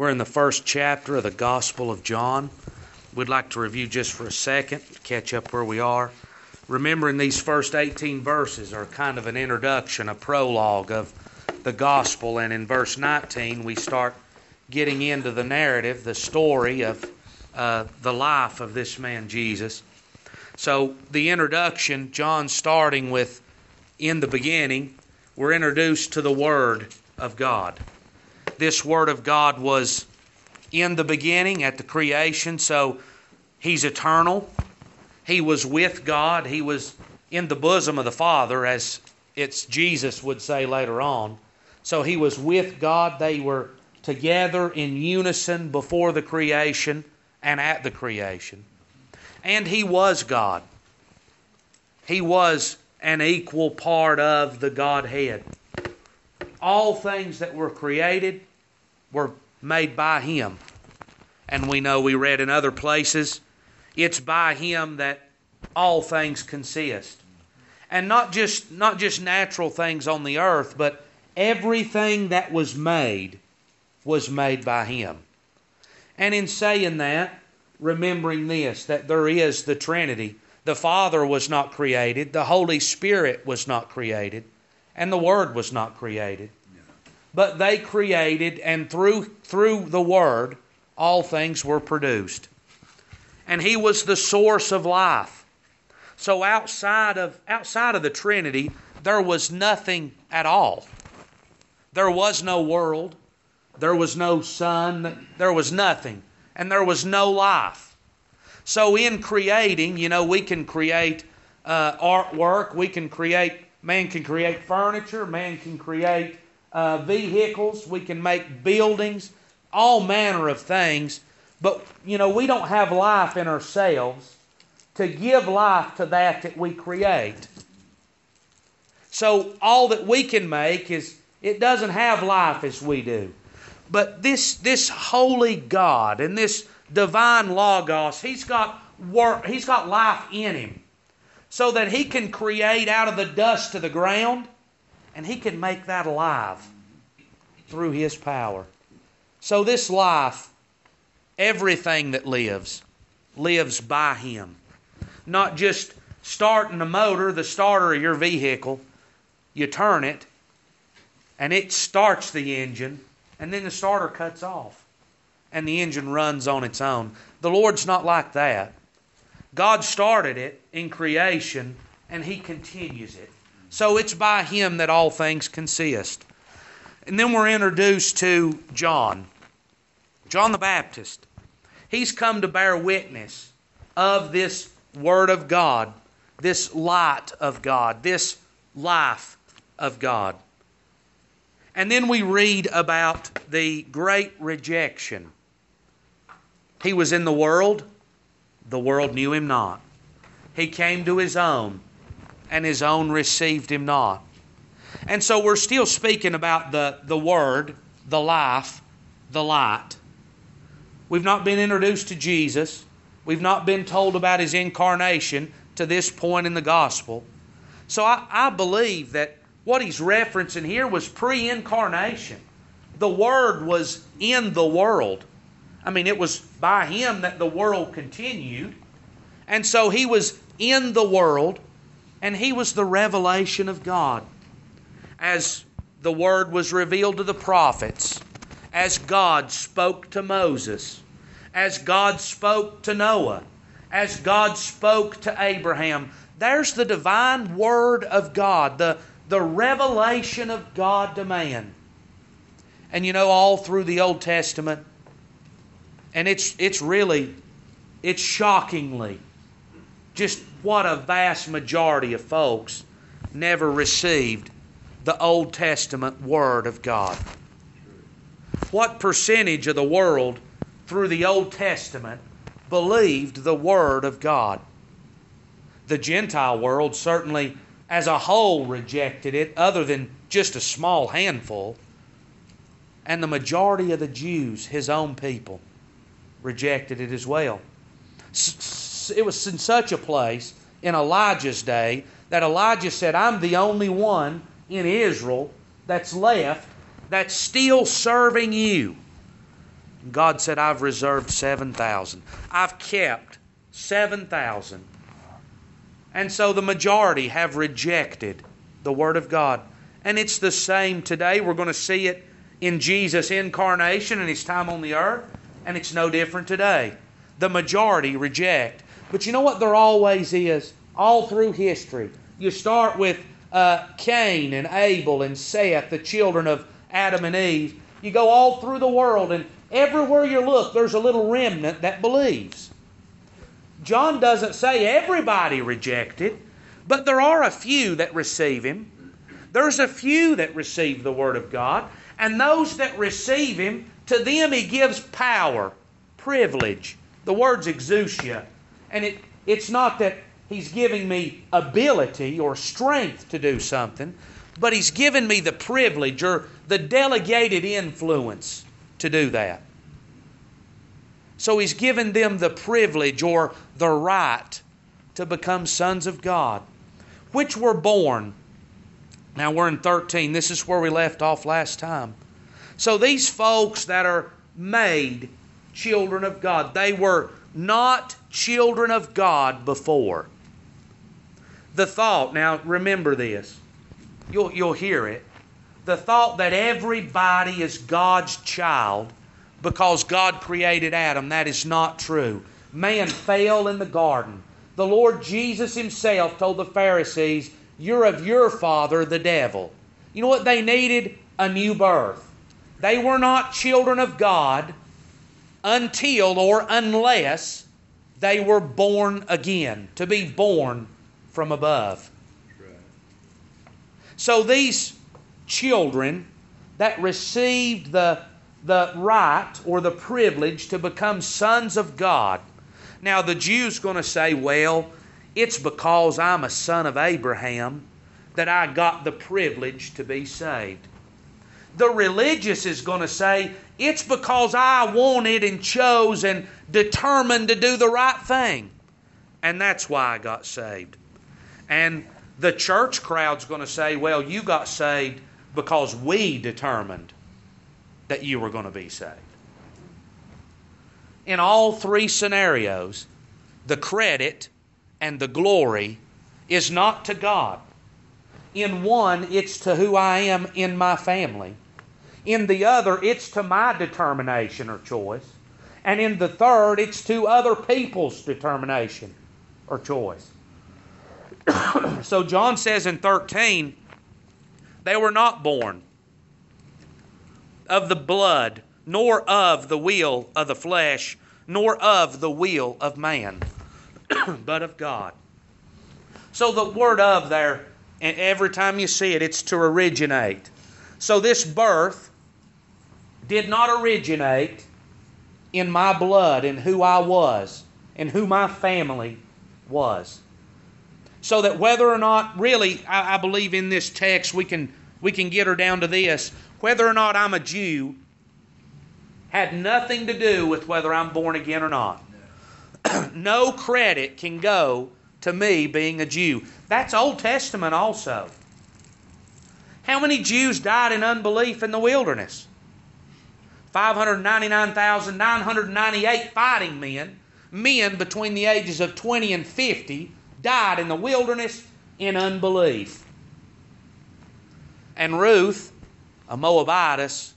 We're in the first chapter of the Gospel of John. We'd like to review just for a second, catch up where we are. Remembering these first 18 verses are kind of an introduction, a prologue of the Gospel, and in verse 19 we start getting into the narrative, the story of uh, the life of this man Jesus. So, the introduction, John starting with in the beginning, we're introduced to the Word of God. This Word of God was in the beginning at the creation, so He's eternal. He was with God. He was in the bosom of the Father, as it's Jesus would say later on. So He was with God. They were together in unison before the creation and at the creation. And He was God. He was an equal part of the Godhead. All things that were created were made by Him. And we know we read in other places, it's by Him that all things consist. And not just, not just natural things on the earth, but everything that was made was made by Him. And in saying that, remembering this, that there is the Trinity the Father was not created, the Holy Spirit was not created, and the Word was not created. But they created, and through, through the Word, all things were produced. And He was the source of life. So outside of, outside of the Trinity, there was nothing at all. There was no world, there was no sun, there was nothing, and there was no life. So, in creating, you know, we can create uh, artwork, we can create, man can create furniture, man can create uh, vehicles, we can make buildings, all manner of things. But, you know, we don't have life in ourselves to give life to that that we create. So, all that we can make is, it doesn't have life as we do. But this, this holy God and this divine logos, he's got work, he's got life in him. So that he can create out of the dust of the ground and he can make that alive through his power. So this life, everything that lives, lives by him. Not just starting the motor, the starter of your vehicle, you turn it and it starts the engine and then the starter cuts off and the engine runs on its own. The Lord's not like that. God started it in creation and He continues it. So it's by Him that all things consist. And then we're introduced to John, John the Baptist. He's come to bear witness of this Word of God, this light of God, this life of God. And then we read about the great rejection he was in the world, the world knew him not. He came to his own, and his own received him not. And so we're still speaking about the, the Word, the life, the light. We've not been introduced to Jesus. We've not been told about his incarnation to this point in the gospel. So I, I believe that what he's referencing here was pre incarnation. The Word was in the world. I mean, it was by him that the world continued. And so he was in the world, and he was the revelation of God. As the word was revealed to the prophets, as God spoke to Moses, as God spoke to Noah, as God spoke to Abraham. There's the divine word of God, the, the revelation of God to man. And you know, all through the Old Testament, and it's, it's really, it's shockingly just what a vast majority of folks never received the Old Testament Word of God. What percentage of the world through the Old Testament believed the Word of God? The Gentile world certainly, as a whole, rejected it, other than just a small handful. And the majority of the Jews, his own people, rejected it as well. It was in such a place in Elijah's day that Elijah said, I'm the only one in Israel that's left that's still serving you. God said, I've reserved 7,000. I've kept 7,000. And so the majority have rejected the Word of God. And it's the same today. We're going to see it in Jesus' incarnation and His time on the earth, and it's no different today. The majority reject. But you know what there always is? All through history. You start with uh, Cain and Abel and Seth, the children of Adam and Eve. You go all through the world, and everywhere you look, there's a little remnant that believes. John doesn't say everybody rejected, but there are a few that receive him. There's a few that receive the Word of God, and those that receive him, to them he gives power, privilege. The word's exousia. And it, it's not that he's giving me ability or strength to do something, but he's given me the privilege or the delegated influence to do that. So he's given them the privilege or the right to become sons of God, which were born. Now we're in 13. This is where we left off last time. So these folks that are made children of God, they were not children of God before. The thought, now remember this, you'll, you'll hear it. The thought that everybody is God's child because God created Adam. That is not true. Man fell in the garden. The Lord Jesus Himself told the Pharisees, You're of your father, the devil. You know what they needed? A new birth. They were not children of God until or unless they were born again, to be born from above. So these children that received the the right or the privilege to become sons of God. Now, the Jew's going to say, well, it's because I'm a son of Abraham that I got the privilege to be saved. The religious is going to say, it's because I wanted and chose and determined to do the right thing. And that's why I got saved. And the church crowd's going to say, well, you got saved because we determined that you were going to be saved. In all three scenarios, the credit and the glory is not to God. In one, it's to who I am in my family. In the other, it's to my determination or choice. And in the third, it's to other people's determination or choice. so John says in 13, they were not born of the blood, nor of the will of the flesh, nor of the will of man, but of God. So the word of there, and every time you see it, it's to originate. So this birth did not originate in my blood, in who I was, in who my family was. So that whether or not, really, I, I believe in this text, we can we can get her down to this whether or not I'm a Jew had nothing to do with whether I'm born again or not. no credit can go to me being a Jew. That's Old Testament also. How many Jews died in unbelief in the wilderness? 599,998 fighting men, men between the ages of 20 and 50, died in the wilderness in unbelief. And Ruth, a Moabitess,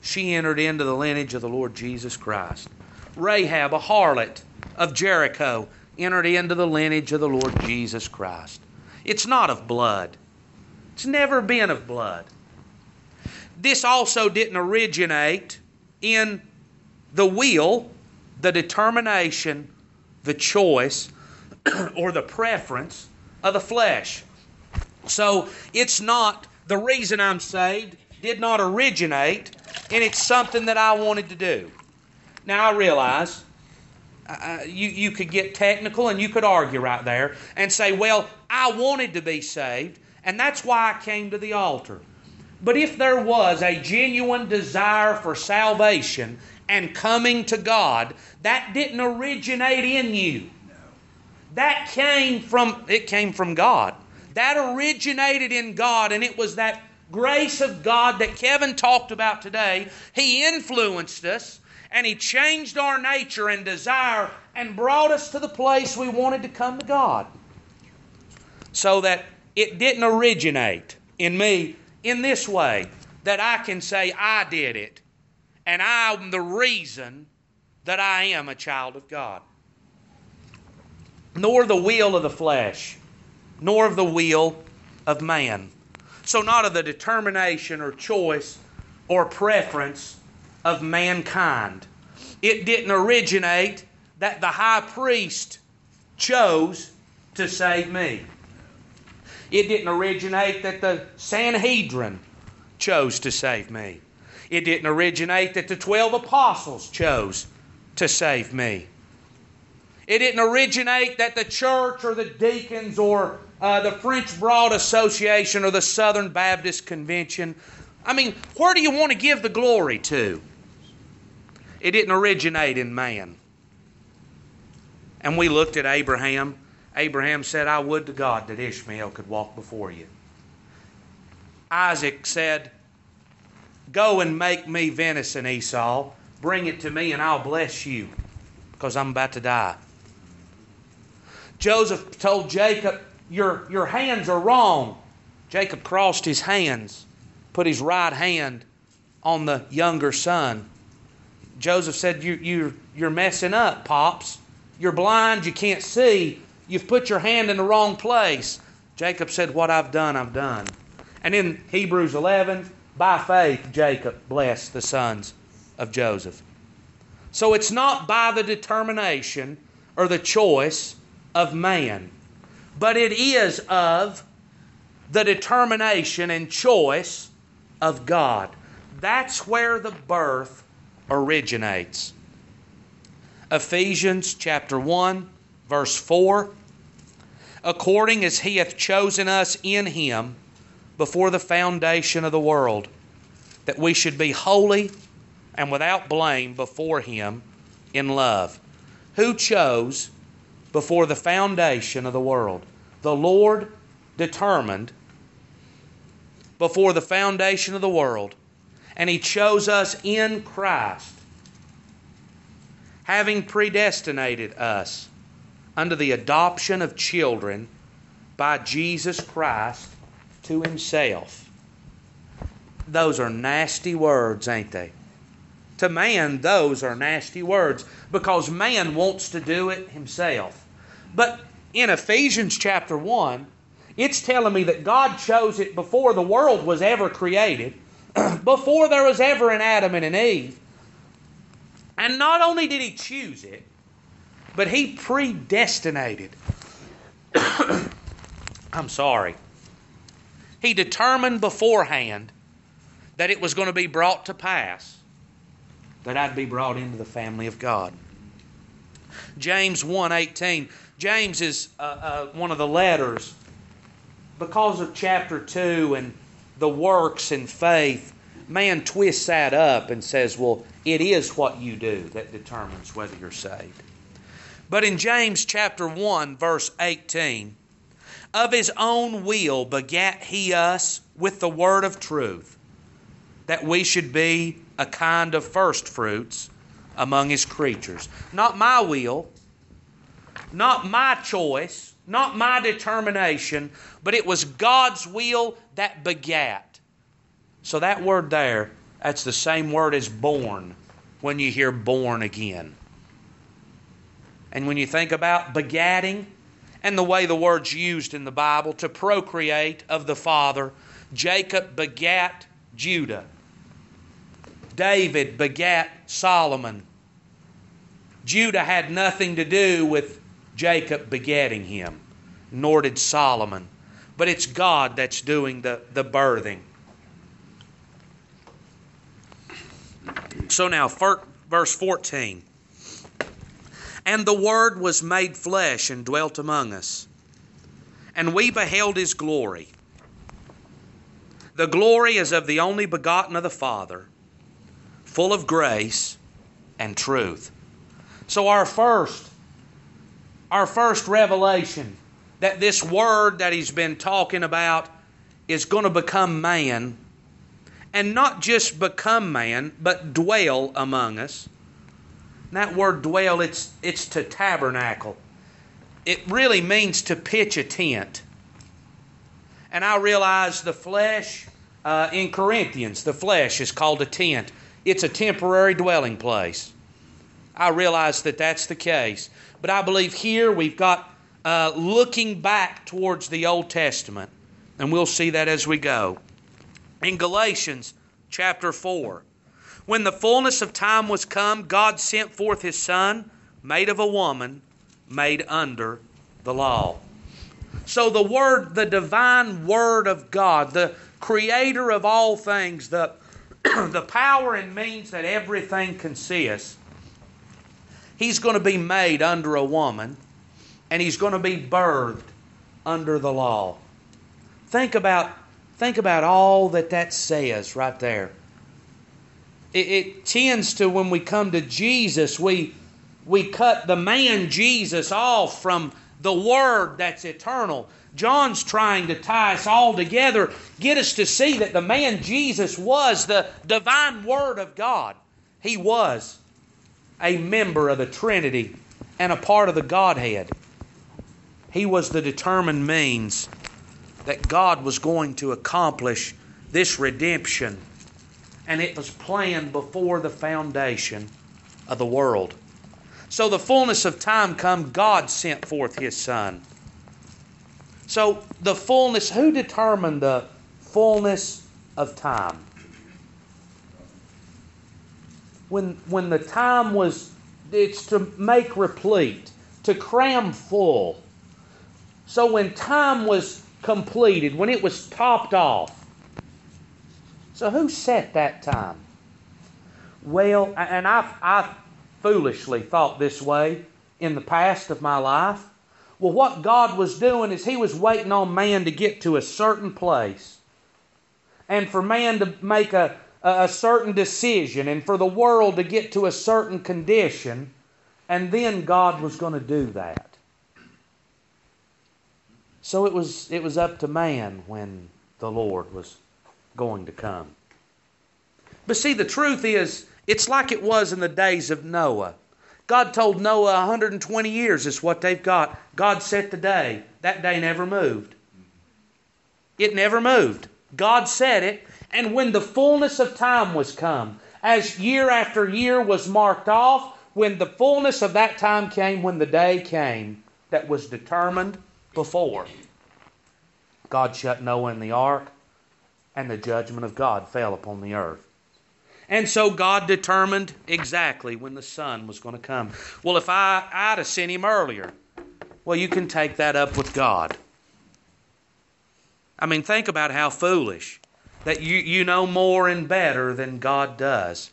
she entered into the lineage of the Lord Jesus Christ. Rahab, a harlot of Jericho, entered into the lineage of the Lord Jesus Christ. It's not of blood, it's never been of blood. This also didn't originate in the will, the determination, the choice, or the preference of the flesh. So it's not the reason I'm saved did not originate, and it's something that I wanted to do. Now I realize uh, you, you could get technical and you could argue right there and say, well, I wanted to be saved, and that's why I came to the altar. But if there was a genuine desire for salvation and coming to God, that didn't originate in you. That came from it came from God. That originated in God, and it was that grace of God that Kevin talked about today, He influenced us and He changed our nature and desire and brought us to the place we wanted to come to God. So that it didn't originate in me in this way that I can say I did it and I'm the reason that I am a child of God. Nor the will of the flesh, nor of the will of man. So, not of the determination or choice or preference of mankind. It didn't originate that the high priest chose to save me. It didn't originate that the Sanhedrin chose to save me. It didn't originate that the 12 apostles chose to save me. It didn't originate that the church or the deacons or uh, the French Broad Association or the Southern Baptist Convention. I mean, where do you want to give the glory to? It didn't originate in man. And we looked at Abraham. Abraham said, I would to God that Ishmael could walk before you. Isaac said, Go and make me venison, Esau. Bring it to me, and I'll bless you because I'm about to die. Joseph told Jacob, your, your hands are wrong. Jacob crossed his hands, put his right hand on the younger son. Joseph said, you, you, You're messing up, Pops. You're blind, you can't see, you've put your hand in the wrong place. Jacob said, What I've done, I've done. And in Hebrews 11, by faith, Jacob blessed the sons of Joseph. So it's not by the determination or the choice of man, but it is of the determination and choice of God. That's where the birth originates. Ephesians chapter 1, verse 4 According as he hath chosen us in him before the foundation of the world, that we should be holy and without blame before him in love. Who chose before the foundation of the world? The Lord determined before the foundation of the world, and he chose us in Christ having predestinated us unto the adoption of children by Jesus Christ to himself. Those are nasty words, ain't they? To man, those are nasty words because man wants to do it himself. But in Ephesians chapter 1, it's telling me that God chose it before the world was ever created, before there was ever an Adam and an Eve. And not only did he choose it, but he predestinated. I'm sorry. He determined beforehand that it was going to be brought to pass that I'd be brought into the family of God. James 1:18. James is uh, uh, one of the letters because of chapter 2 and the works and faith man twists that up and says, well, it is what you do that determines whether you're saved. But in James chapter 1, verse 18, of his own will begat he us with the word of truth, that we should be a kind of first fruits among his creatures. Not my will, not my choice, not my determination, but it was God's will that begat. So that word there, that's the same word as born when you hear born again. And when you think about begatting and the way the word's used in the Bible to procreate of the father, Jacob begat Judah. David begat Solomon. Judah had nothing to do with Jacob begetting him, nor did Solomon. But it's God that's doing the, the birthing. So now, verse 14. And the Word was made flesh and dwelt among us, and we beheld his glory. The glory is of the only begotten of the Father, full of grace and truth. So our first our first revelation that this word that he's been talking about is going to become man and not just become man, but dwell among us. That word dwell, it's, it's to tabernacle. It really means to pitch a tent. And I realize the flesh uh, in Corinthians, the flesh is called a tent. It's a temporary dwelling place. I realize that that's the case. But I believe here we've got uh, looking back towards the Old Testament, and we'll see that as we go. In Galatians chapter 4, when the fullness of time was come, God sent forth His Son, made of a woman, made under the law. So the Word, the divine Word of God, the Creator of all things, the, the power and means that everything consists, He's going to be made under a woman and he's going to be birthed under the law. Think about, think about all that that says right there. It, it tends to, when we come to Jesus, we, we cut the man Jesus off from the Word that's eternal. John's trying to tie us all together, get us to see that the man Jesus was the divine Word of God. He was a member of the Trinity and a part of the Godhead. He was the determined means that God was going to accomplish this redemption, and it was planned before the foundation of the world. So the fullness of time come, God sent forth His Son. So the fullness, who determined the fullness of time? When, when the time was, it's to make replete, to cram full. So when time was completed, when it was topped off, so who set that time? Well, and I, I foolishly thought this way in the past of my life. Well, what God was doing is He was waiting on man to get to a certain place and for man to make a, a certain decision and for the world to get to a certain condition, and then God was going to do that. So it was, it was up to man when the Lord was going to come. But see, the truth is, it's like it was in the days of Noah. God told Noah 120 years is what they've got. God set the day. That day never moved. It never moved. God said it. And when the fullness of time was come, as year after year was marked off, when the fullness of that time came, when the day came that was determined before. God shut Noah in the ark, and the judgment of God fell upon the earth. And so God determined exactly when the Son was going to come. Well, if I, I'd have sent him earlier, well, you can take that up with God. I mean, think about how foolish that you, you know more and better than God does.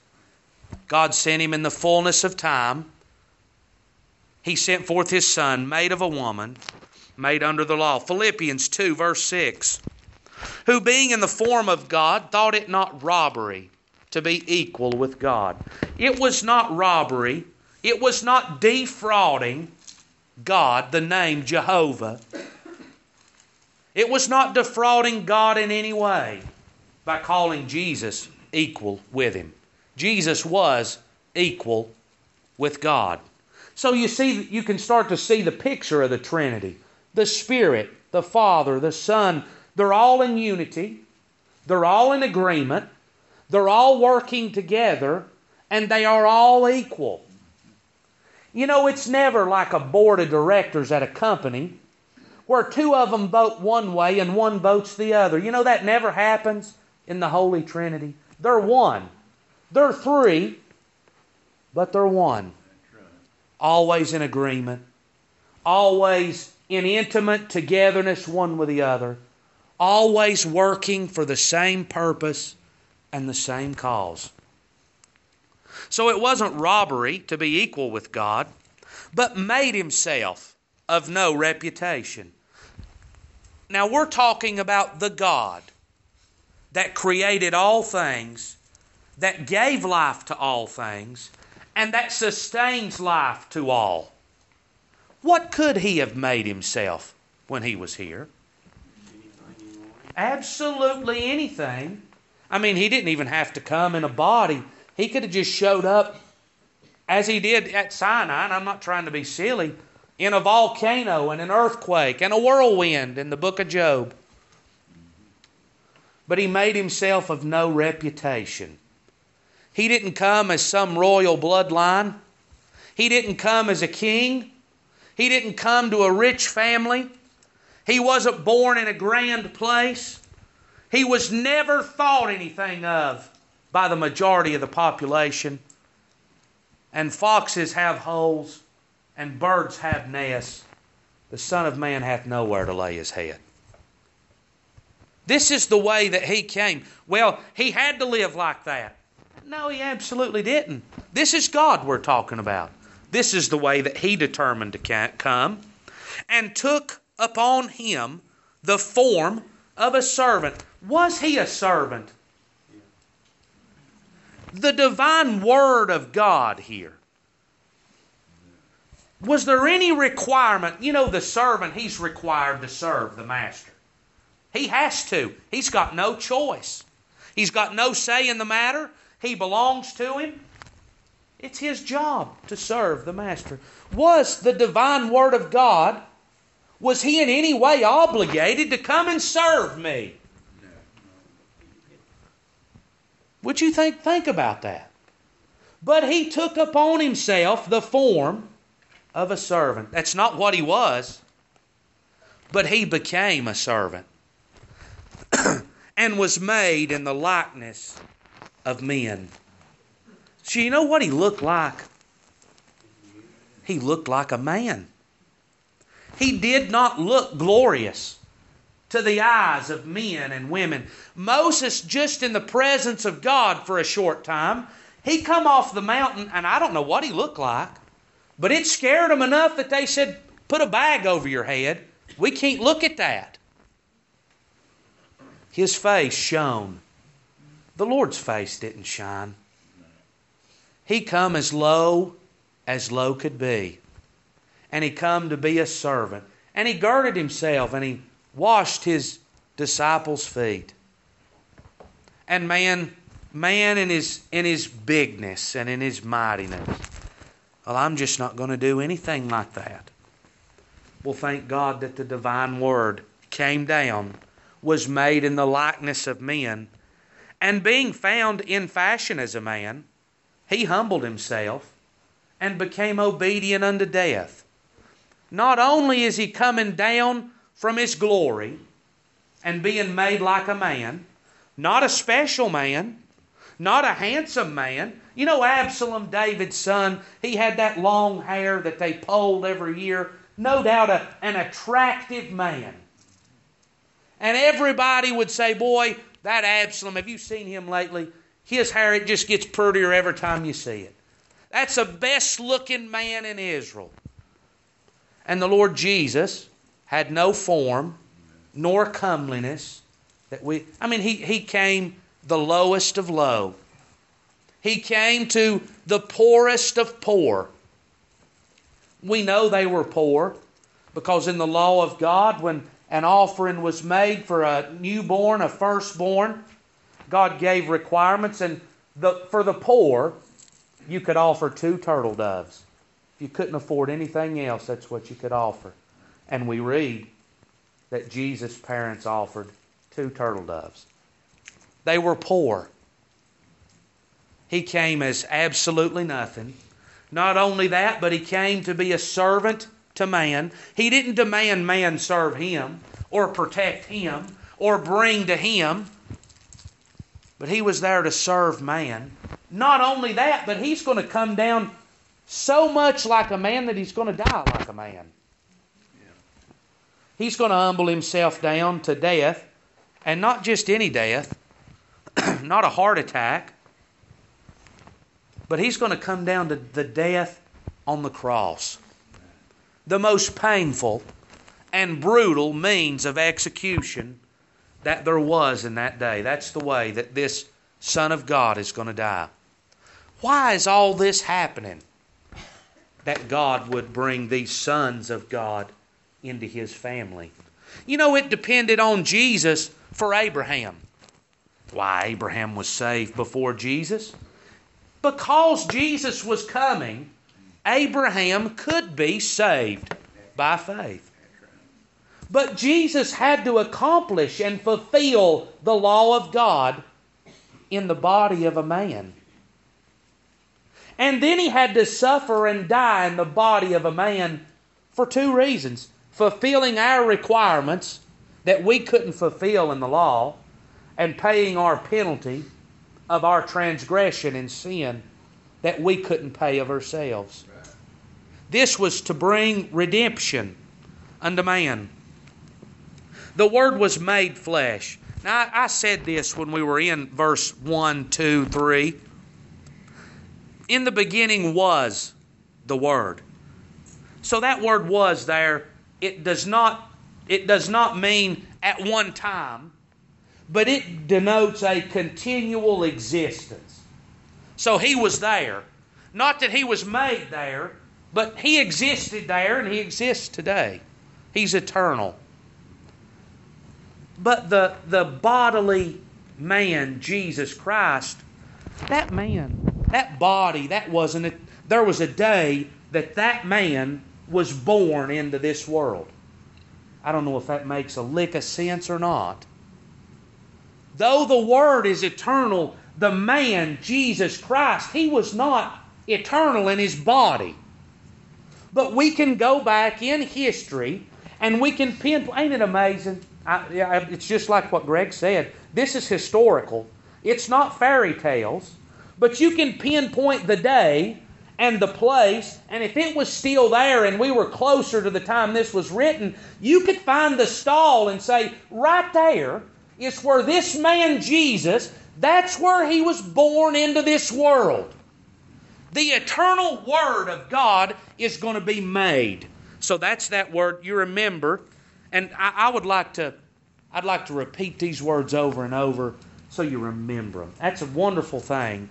God sent him in the fullness of time. He sent forth his Son, made of a woman, made under the law. Philippians 2, verse 6. Who, being in the form of God, thought it not robbery to be equal with God. It was not robbery, it was not defrauding God, the name Jehovah. It was not defrauding God in any way by calling Jesus equal with Him. Jesus was equal with God. So you see, you can start to see the picture of the Trinity the Spirit, the Father, the Son, they're all in unity, they're all in agreement, they're all working together, and they are all equal. You know, it's never like a board of directors at a company where two of them vote one way and one votes the other. You know, that never happens in the Holy Trinity. They're one. They're three, but they're one. Always in agreement, always in intimate togetherness one with the other, always working for the same purpose and the same cause. So it wasn't robbery to be equal with God, but made himself of no reputation. Now we're talking about the God that created all things, that gave life to all things, and that sustains life to all. What could he have made himself when he was here? Absolutely anything. I mean, he didn't even have to come in a body. He could have just showed up as he did at Sinai, and I'm not trying to be silly, in a volcano and an earthquake and a whirlwind in the book of Job. But he made himself of no reputation. He didn't come as some royal bloodline. He didn't come as a king. He didn't come to a rich family. He wasn't born in a grand place. He was never thought anything of by the majority of the population. And foxes have holes, and birds have nests. The Son of Man hath nowhere to lay his head. This is the way that he came. Well, he had to live like that. No, he absolutely didn't. This is God we're talking about. This is the way that he determined to come and took upon him the form of a servant. Was he a servant? The divine word of God here. Was there any requirement? You know, the servant, he's required to serve the master. He has to. He's got no choice. He's got no say in the matter. He belongs to him. It's his job to serve the master. Was the divine word of God, was he in any way obligated to come and serve me? Would you think think about that? But he took upon himself the form of a servant. That's not what he was. But he became a servant and was made in the likeness of men. So, you know what he looked like? He looked like a man. He did not look glorious to the eyes of men and women. Moses, just in the presence of God for a short time, he come off the mountain, and I don't know what he looked like, but it scared them enough that they said, Put a bag over your head. We can't look at that. His face shone. The Lord's face didn't shine. He come as low as low could be. And he come to be a servant. And he girded himself and he washed his disciples' feet. And man, man in his in his bigness and in his mightiness. Well, I'm just not going to do anything like that. Well, thank God that the divine word came down, was made in the likeness of men, and being found in fashion as a man, he humbled himself and became obedient unto death. Not only is he coming down from his glory and being made like a man, not a special man, not a handsome man. You know, Absalom, David's son, he had that long hair that they polled every year. No doubt a, an attractive man. And everybody would say, Boy, that Absalom, have you seen him lately? His hair, it just gets prettier every time you see it. That's the best looking man in Israel. And the Lord Jesus had no form nor comeliness that we I mean he, he came the lowest of low. He came to the poorest of poor. We know they were poor because in the law of God, when an offering was made for a newborn, a firstborn, God gave requirements, and the, for the poor, you could offer two turtle doves. If you couldn't afford anything else, that's what you could offer. And we read that Jesus' parents offered two turtle doves. They were poor. He came as absolutely nothing. Not only that, but he came to be a servant to man. He didn't demand man serve him or protect him or bring to him. But he was there to serve man. Not only that, but he's going to come down so much like a man that he's going to die like a man. He's going to humble himself down to death, and not just any death, not a heart attack, but he's going to come down to the death on the cross. The most painful and brutal means of execution that there was in that day. That's the way that this Son of God is going to die. Why is all this happening? That God would bring these sons of God into his family. You know, it depended on Jesus for Abraham. why Abraham was saved before Jesus? Because Jesus was coming, Abraham could be saved by faith. But Jesus had to accomplish and fulfill the law of God in the body of a man. And then he had to suffer and die in the body of a man for two reasons fulfilling our requirements that we couldn't fulfill in the law, and paying our penalty of our transgression and sin that we couldn't pay of ourselves. This was to bring redemption unto man. The Word was made flesh. Now, I said this when we were in verse 1, 2, 3. In the beginning was the Word. So that word was there. It does not, it does not mean at one time, but it denotes a continual existence. So he was there. Not that he was made there, but he existed there and he exists today. He's eternal. But the, the bodily man, Jesus Christ, that man, that body, that wasn't it. There was a day that that man was born into this world. I don't know if that makes a lick of sense or not. Though the Word is eternal, the man, Jesus Christ, he was not eternal in his body. But we can go back in history and we can pinpoint. Ain't it amazing? I, yeah, it's just like what Greg said. This is historical. It's not fairy tales, but you can pinpoint the day and the place, and if it was still there and we were closer to the time this was written, you could find the stall and say, right there is where this man Jesus, that's where he was born into this world. The eternal Word of God is going to be made. So that's that word you remember. And I, I, would like to, I'd like to repeat these words over and over so you remember them. That's a wonderful thing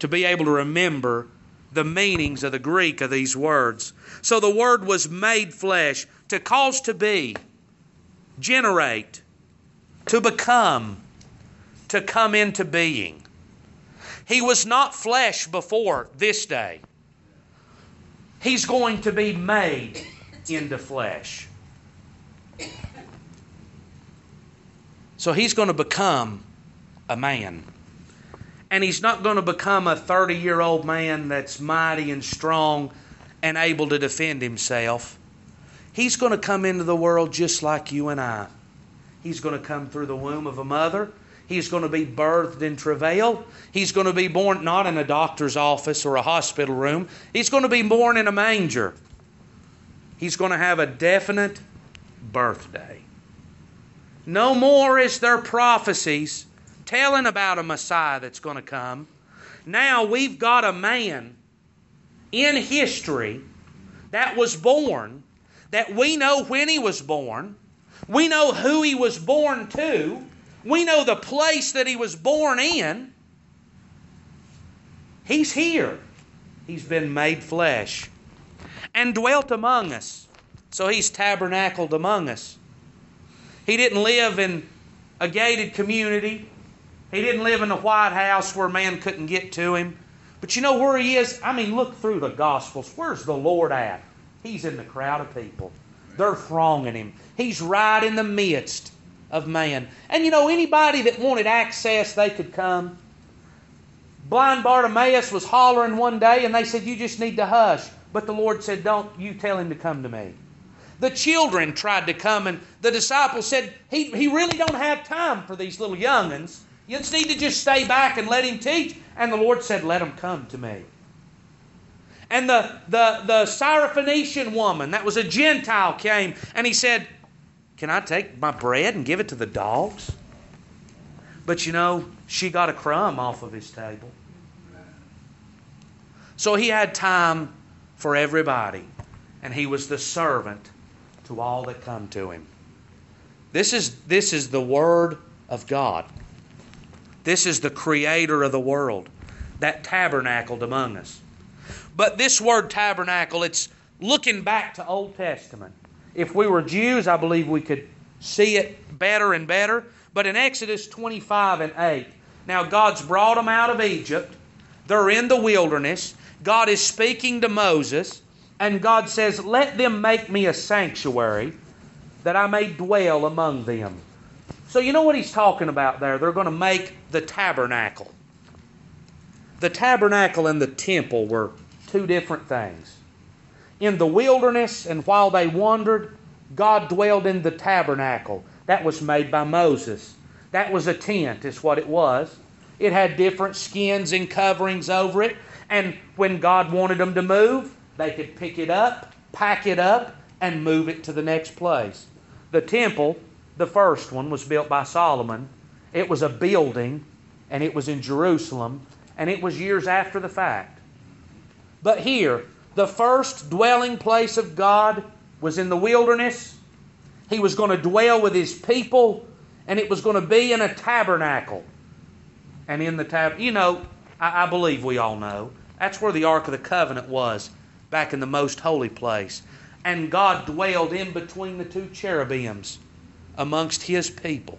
to be able to remember the meanings of the Greek of these words. So the Word was made flesh to cause to be, generate, to become, to come into being. He was not flesh before this day. He's going to be made into flesh. So he's going to become a man. And he's not going to become a 30 year old man that's mighty and strong and able to defend himself. He's going to come into the world just like you and I. He's going to come through the womb of a mother. He's going to be birthed in travail. He's going to be born not in a doctor's office or a hospital room. He's going to be born in a manger. He's going to have a definite birthday. No more is there prophecies telling about a Messiah that's going to come. Now we've got a man in history that was born, that we know when he was born, we know who he was born to, we know the place that he was born in. He's here. He's been made flesh and dwelt among us. So he's tabernacled among us. He didn't live in a gated community. He didn't live in a White House where man couldn't get to him. But you know where he is? I mean, look through the Gospels. Where's the Lord at? He's in the crowd of people. They're thronging him. He's right in the midst of man. And you know, anybody that wanted access, they could come. Blind Bartimaeus was hollering one day, and they said, You just need to hush. But the Lord said, Don't you tell him to come to me. The children tried to come, and the disciples said, He, he really don't have time for these little young'uns. You just need to just stay back and let him teach. And the Lord said, Let him come to me. And the, the, the Syrophoenician woman, that was a Gentile, came and he said, Can I take my bread and give it to the dogs? But you know, she got a crumb off of his table. So he had time for everybody, and he was the servant to all that come to him. This is, this is the Word of God. This is the creator of the world that tabernacled among us. But this word tabernacle, it's looking back to Old Testament. If we were Jews, I believe we could see it better and better. But in Exodus 25 and 8, now God's brought them out of Egypt. They're in the wilderness. God is speaking to Moses, and God says, Let them make me a sanctuary that I may dwell among them. So, you know what he's talking about there? They're going to make the tabernacle. The tabernacle and the temple were two different things. In the wilderness and while they wandered, God dwelled in the tabernacle. That was made by Moses. That was a tent, is what it was. It had different skins and coverings over it. And when God wanted them to move, they could pick it up, pack it up, and move it to the next place. The temple, the first one, was built by Solomon. It was a building, and it was in Jerusalem, and it was years after the fact. But here, the first dwelling place of God was in the wilderness. He was going to dwell with his people, and it was going to be in a tabernacle. And in the tab, you know, I, I believe we all know that's where the Ark of the Covenant was, back in the most holy place. And God dwelled in between the two cherubims amongst his people.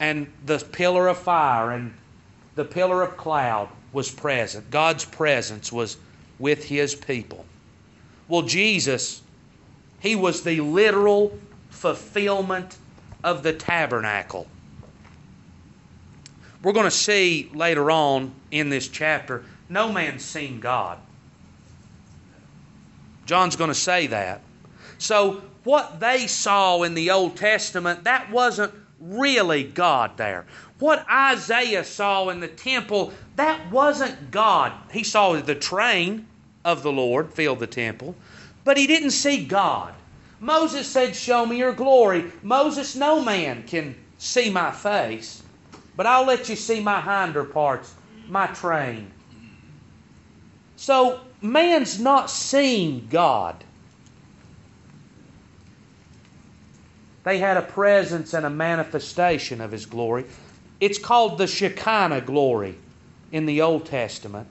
And the pillar of fire and the pillar of cloud was present. God's presence was with his people. Well, Jesus, he was the literal fulfillment of the tabernacle. We're going to see later on in this chapter, no man's seen God. John's going to say that. So, what they saw in the Old Testament, that wasn't really God there. What Isaiah saw in the temple, that wasn't God. He saw the train of the Lord fill the temple, but he didn't see God. Moses said, Show me your glory. Moses, no man can see my face, but I'll let you see my hinder parts, my train. So, man's not seeing God. They had a presence and a manifestation of His glory. It's called the Shekinah glory in the Old Testament.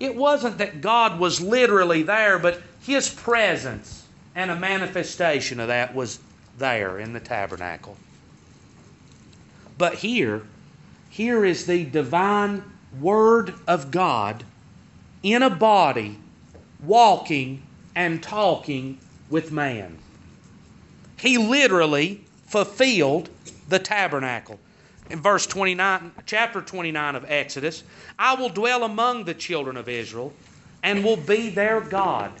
It wasn't that God was literally there, but His presence and a manifestation of that was there in the tabernacle. But here, here is the divine Word of God in a body, walking and talking with man. He literally fulfilled the tabernacle in verse 29, chapter 29 of Exodus, I will dwell among the children of Israel and will be their God.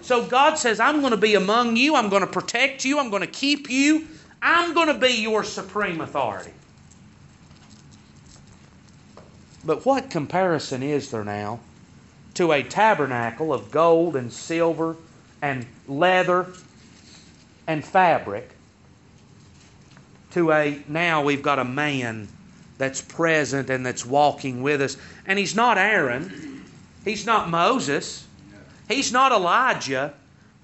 So God says, I'm going to be among you, I'm going to protect you, I'm going to keep you, I'm going to be your supreme authority. But what comparison is there now to a tabernacle of gold and silver and leather and fabric to a now we've got a man that's present and that's walking with us. And he's not Aaron, he's not Moses, he's not Elijah,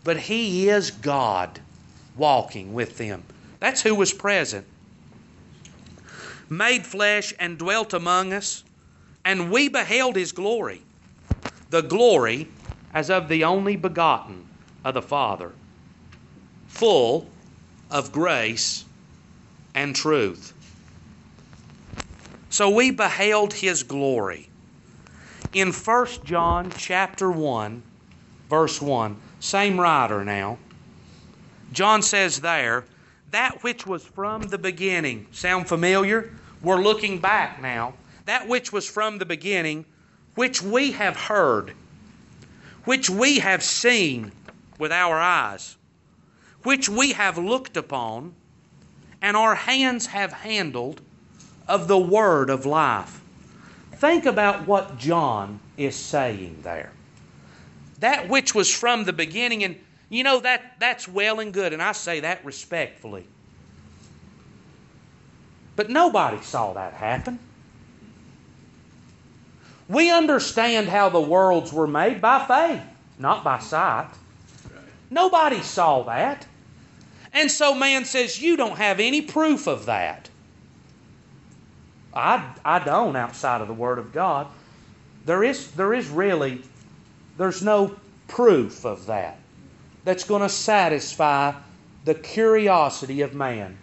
but he is God walking with them. That's who was present. Made flesh and dwelt among us, and we beheld his glory. The glory as of the only begotten of the Father, full of grace and truth. So we beheld his glory. In 1 John chapter 1, verse 1, same writer now. John says there, that which was from the beginning. Sound familiar? We're looking back now. That which was from the beginning, which we have heard, which we have seen with our eyes, which we have looked upon and our hands have handled of the word of life. Think about what John is saying there. That which was from the beginning, and you know that that's well and good, and I say that respectfully. But nobody saw that happen. We understand how the worlds were made by faith, not by sight. Nobody saw that. And so man says, You don't have any proof of that. I, I don't outside of the Word of God. There is, there is really, there's no proof of that that's going to satisfy the curiosity of man.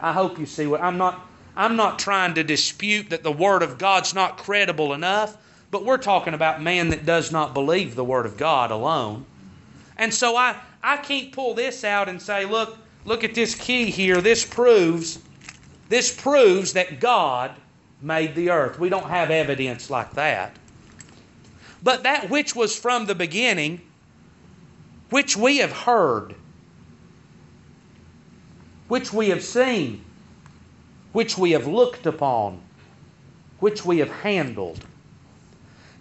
I hope you see what I'm not I'm not trying to dispute that the word of God's not credible enough, but we're talking about man that does not believe the word of God alone. And so I I can't pull this out and say, look, look at this key here. This proves this proves that God made the earth. We don't have evidence like that. But that which was from the beginning, which we have heard, which we have seen, which we have looked upon, which we have handled.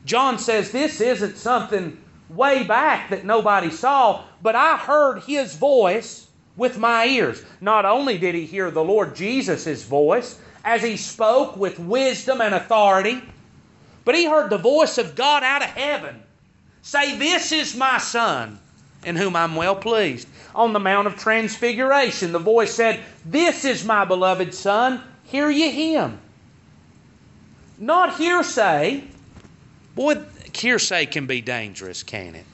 John says this isn't something way back that nobody saw, but I heard his voice with my ears. Not only did he hear the Lord Jesus' voice as he spoke with wisdom and authority, but he heard the voice of God out of heaven say, This is my Son, in whom I'm well pleased. On the Mount of Transfiguration, the voice said, This is my beloved Son, hear ye him. Not hearsay. Boy, hearsay can be dangerous, can it?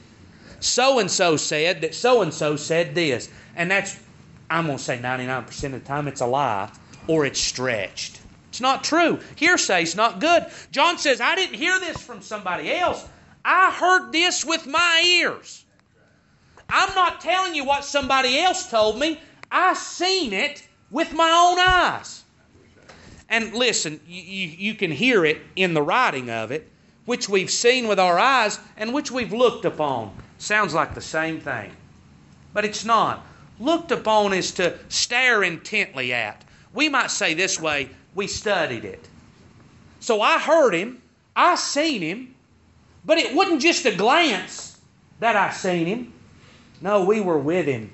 So and so said that so and so said this. And that's, I'm going to say 99% of the time, it's a lie or it's stretched. It's not true. Hearsay's not good. John says, I didn't hear this from somebody else. I heard this with my ears. I'm not telling you what somebody else told me. I seen it with my own eyes. And listen, you, you can hear it in the writing of it, which we've seen with our eyes and which we've looked upon. Sounds like the same thing. But it's not. Looked upon is to stare intently at. We might say this way we studied it. So I heard him, I seen him, but it wasn't just a glance that I seen him. No, we were with him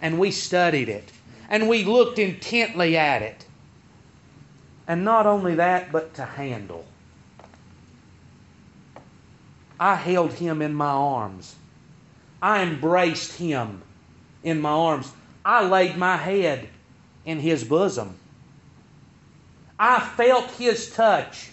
and we studied it and we looked intently at it. And not only that, but to handle. I held him in my arms. I embraced him in my arms. I laid my head in his bosom. I felt his touch,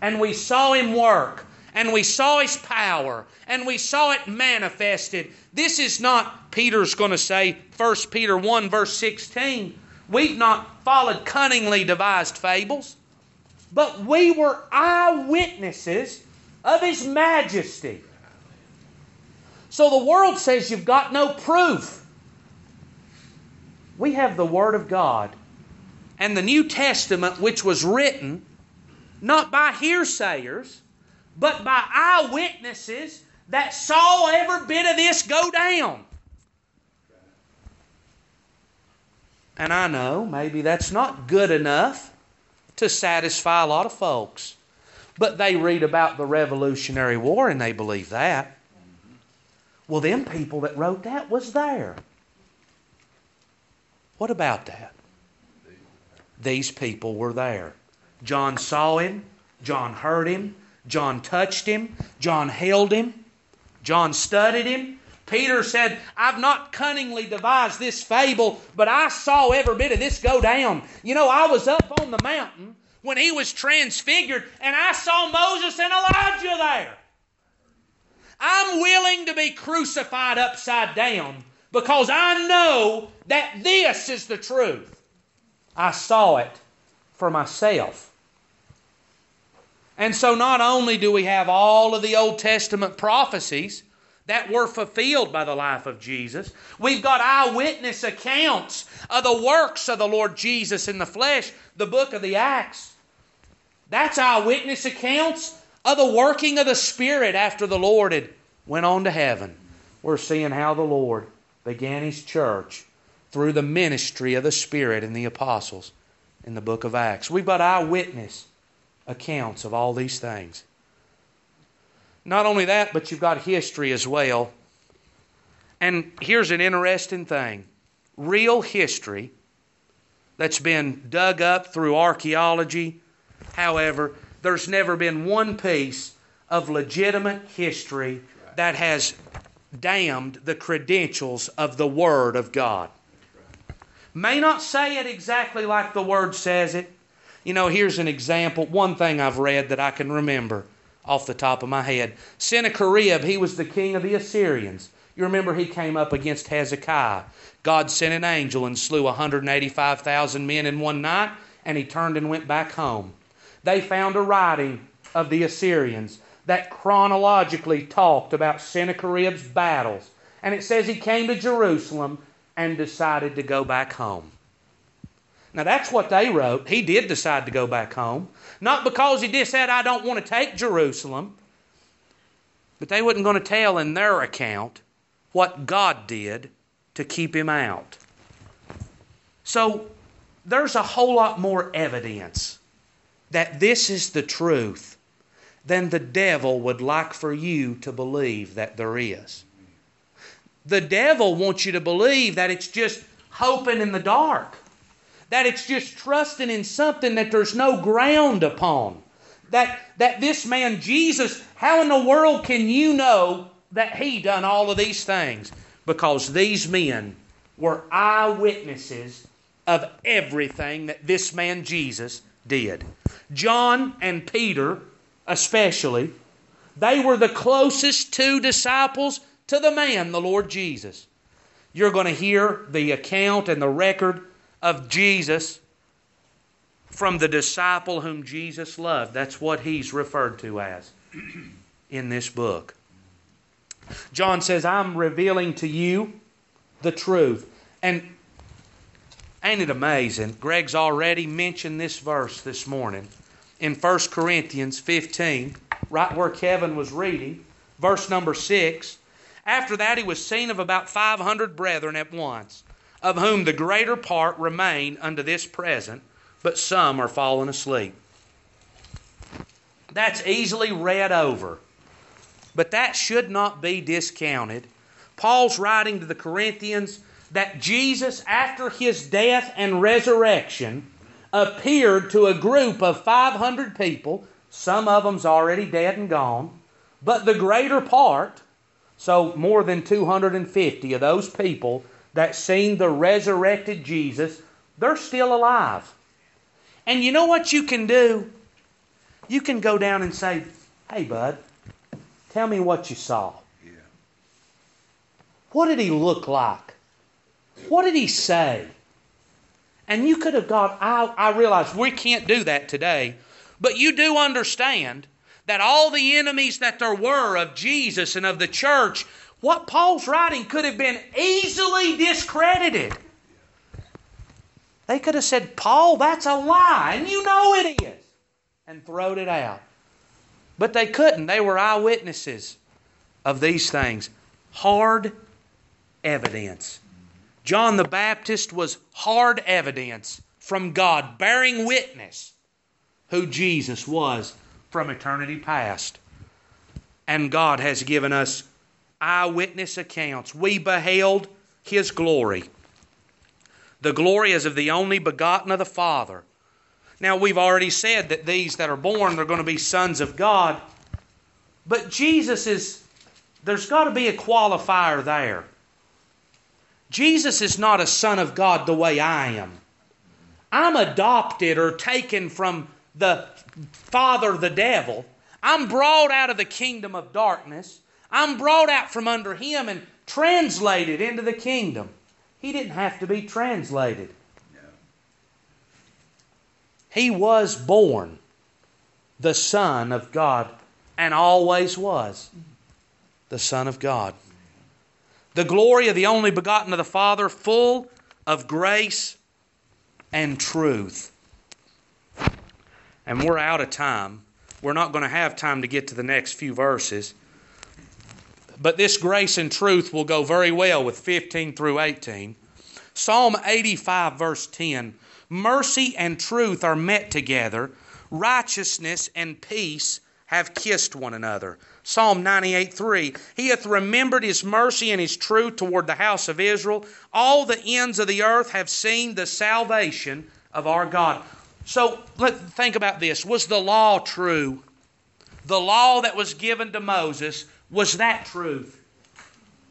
and we saw him work, and we saw his power, and we saw it manifested. This is not, Peter's going to say, 1 Peter 1, verse 16. We've not followed cunningly devised fables, but we were eyewitnesses of his majesty. So the world says you've got no proof. We have the Word of God and the New Testament, which was written not by hearsayers, but by eyewitnesses that saw every bit of this go down. And I know maybe that's not good enough to satisfy a lot of folks. But they read about the Revolutionary War and they believe that. Well, them people that wrote that was there. What about that? These people were there. John saw him, John heard him, John touched him, John held him, John studied him. Peter said, I've not cunningly devised this fable, but I saw every bit of this go down. You know, I was up on the mountain when he was transfigured, and I saw Moses and Elijah there. I'm willing to be crucified upside down because I know that this is the truth. I saw it for myself. And so, not only do we have all of the Old Testament prophecies that were fulfilled by the life of Jesus, we've got eyewitness accounts of the works of the Lord Jesus in the flesh, the book of the Acts. That's eyewitness accounts of the working of the Spirit after the Lord had went on to heaven. We're seeing how the Lord began His church through the ministry of the Spirit and the apostles in the book of Acts. We've got eyewitness accounts of all these things. Not only that, but you've got history as well. And here's an interesting thing real history that's been dug up through archaeology. However, there's never been one piece of legitimate history that has damned the credentials of the Word of God. May not say it exactly like the Word says it. You know, here's an example. One thing I've read that I can remember off the top of my head. Sennacherib, he was the king of the Assyrians. You remember he came up against Hezekiah. God sent an angel and slew 185,000 men in one night, and he turned and went back home. They found a writing of the Assyrians that chronologically talked about Sennacherib's battles. And it says he came to Jerusalem and decided to go back home. Now that's what they wrote. He did decide to go back home. Not because he just said, I don't want to take Jerusalem, but they wasn't going to tell in their account what God did to keep him out. So there's a whole lot more evidence that this is the truth than the devil would like for you to believe that there is. The devil wants you to believe that it's just hoping in the dark, that it's just trusting in something that there's no ground upon. That, that this man, Jesus, how in the world can you know that he done all of these things? Because these men were eyewitnesses of everything that this man, Jesus, did. John and Peter, especially, they were the closest two disciples to the man, the Lord Jesus. You're going to hear the account and the record of Jesus from the disciple whom Jesus loved. That's what he's referred to as in this book. John says, I'm revealing to you the truth. And ain't it amazing? Greg's already mentioned this verse this morning in 1 Corinthians 15, right where Kevin was reading, verse number 6. After that, he was seen of about 500 brethren at once, of whom the greater part remain unto this present, but some are fallen asleep. That's easily read over, but that should not be discounted. Paul's writing to the Corinthians that Jesus, after his death and resurrection, appeared to a group of 500 people. Some of them's already dead and gone, but the greater part, so, more than 250 of those people that seen the resurrected Jesus, they're still alive. And you know what you can do? You can go down and say, Hey, bud, tell me what you saw. Yeah. What did he look like? What did he say? And you could have got, I, I realize we can't do that today, but you do understand that all the enemies that there were of Jesus and of the church, what Paul's writing could have been easily discredited. They could have said, Paul, that's a lie, and you know it is, and thrown it out. But they couldn't. They were eyewitnesses of these things. Hard evidence. John the Baptist was hard evidence from God, bearing witness who Jesus was from eternity past. And God has given us eyewitness accounts. We beheld His glory. The glory is of the only begotten of the Father. Now, we've already said that these that are born are going to be sons of God. But Jesus is, there's got to be a qualifier there. Jesus is not a son of God the way I am. I'm adopted or taken from the father the devil. I'm brought out of the kingdom of darkness. I'm brought out from under him and translated into the kingdom. He didn't have to be translated. He was born the Son of God and always was the Son of God. The glory of the only begotten of the Father, full of grace and truth. And we're out of time. We're not going to have time to get to the next few verses. But this grace and truth will go very well with 15 through 18. Psalm 85, verse 10 Mercy and truth are met together, righteousness and peace have kissed one another. Psalm 98 3 He hath remembered his mercy and his truth toward the house of Israel. All the ends of the earth have seen the salvation of our God. So let think about this. Was the law true? The law that was given to Moses, was that truth?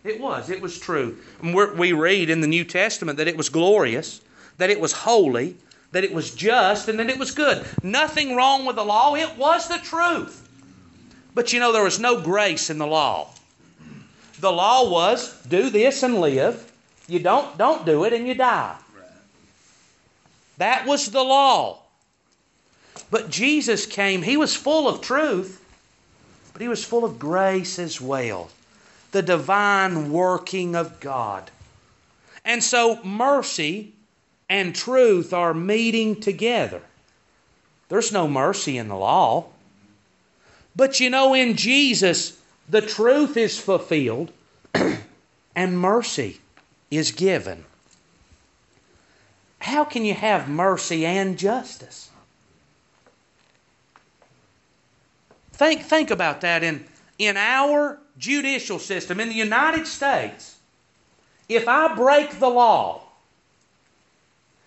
It was. It was true. we read in the New Testament that it was glorious, that it was holy, that it was just, and that it was good. Nothing wrong with the law. It was the truth. But you know, there was no grace in the law. The law was do this and live. You don't don't do it and you die. That was the law. But Jesus came, he was full of truth, but he was full of grace as well. The divine working of God. And so mercy and truth are meeting together. There's no mercy in the law. But you know, in Jesus, the truth is fulfilled and mercy is given. How can you have mercy and justice? Think, think about that in, in our judicial system in the United States. If I break the law,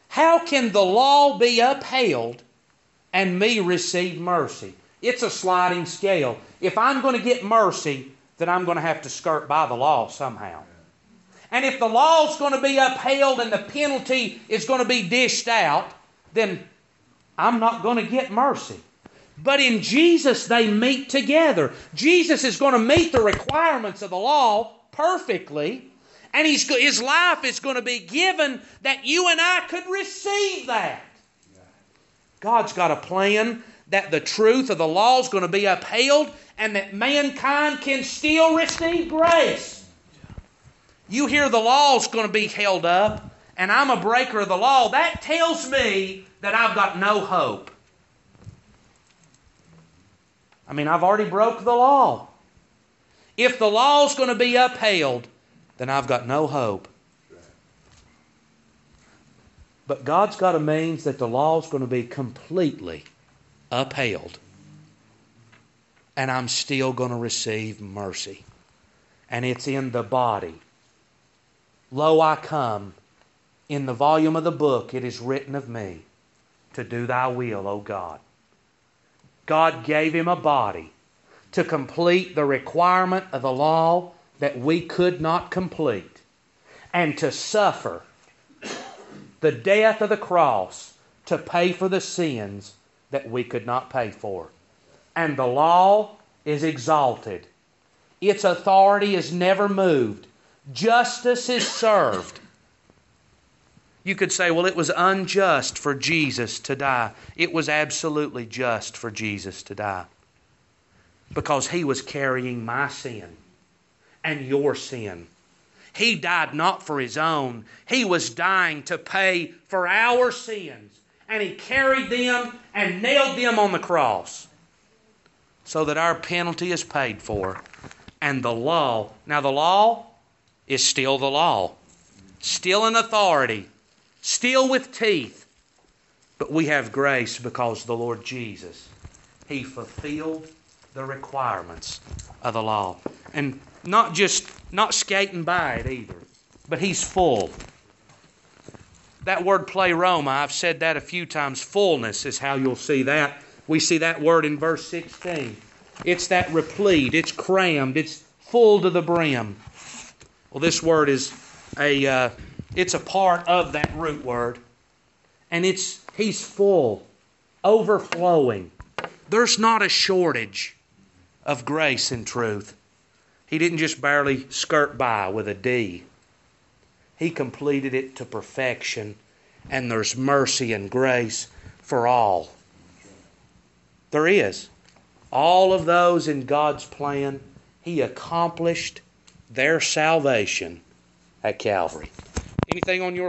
how can the law be upheld and me receive mercy? It's a sliding scale. If I'm going to get mercy, then I'm going to have to skirt by the law somehow. And if the law's going to be upheld and the penalty is going to be dished out, then I'm not going to get mercy. But in Jesus, they meet together. Jesus is going to meet the requirements of the law perfectly, and he's, his life is going to be given that you and I could receive that. God's got a plan that the truth of the law is going to be upheld and that mankind can still receive grace. You hear the law is going to be held up and I'm a breaker of the law, that tells me that I've got no hope. I mean, I've already broke the law. If the law is going to be upheld, then I've got no hope. But God's got a means that the law is going to be completely upheld. And I'm still going to receive mercy. And it's in the body. Lo, I come. In the volume of the book, it is written of me to do thy will, O God. God gave him a body to complete the requirement of the law that we could not complete and to suffer the death of the cross to pay for the sins that we could not pay for. And the law is exalted, its authority is never moved, justice is served. You could say, well, it was unjust for Jesus to die. It was absolutely just for Jesus to die because he was carrying my sin and your sin. He died not for his own, he was dying to pay for our sins and he carried them and nailed them on the cross so that our penalty is paid for. And the law, now the law is still the law, still in authority, still with teeth, but we have grace because the Lord Jesus, He fulfilled the requirements of the law. And not just not skating by it either, but He's full that word pleroma, I've said that a few times. Fullness is how you'll see that. We see that word in verse 16. It's that replete, it's crammed, it's full to the brim. Well, this word is a uh, it's a part of that root word, and it's he's full, overflowing. There's not a shortage of grace and truth. He didn't just barely skirt by with a D. He completed it to perfection, and there's mercy and grace for all. There is. All of those in God's plan, He accomplished their salvation at Calvary. Anything on your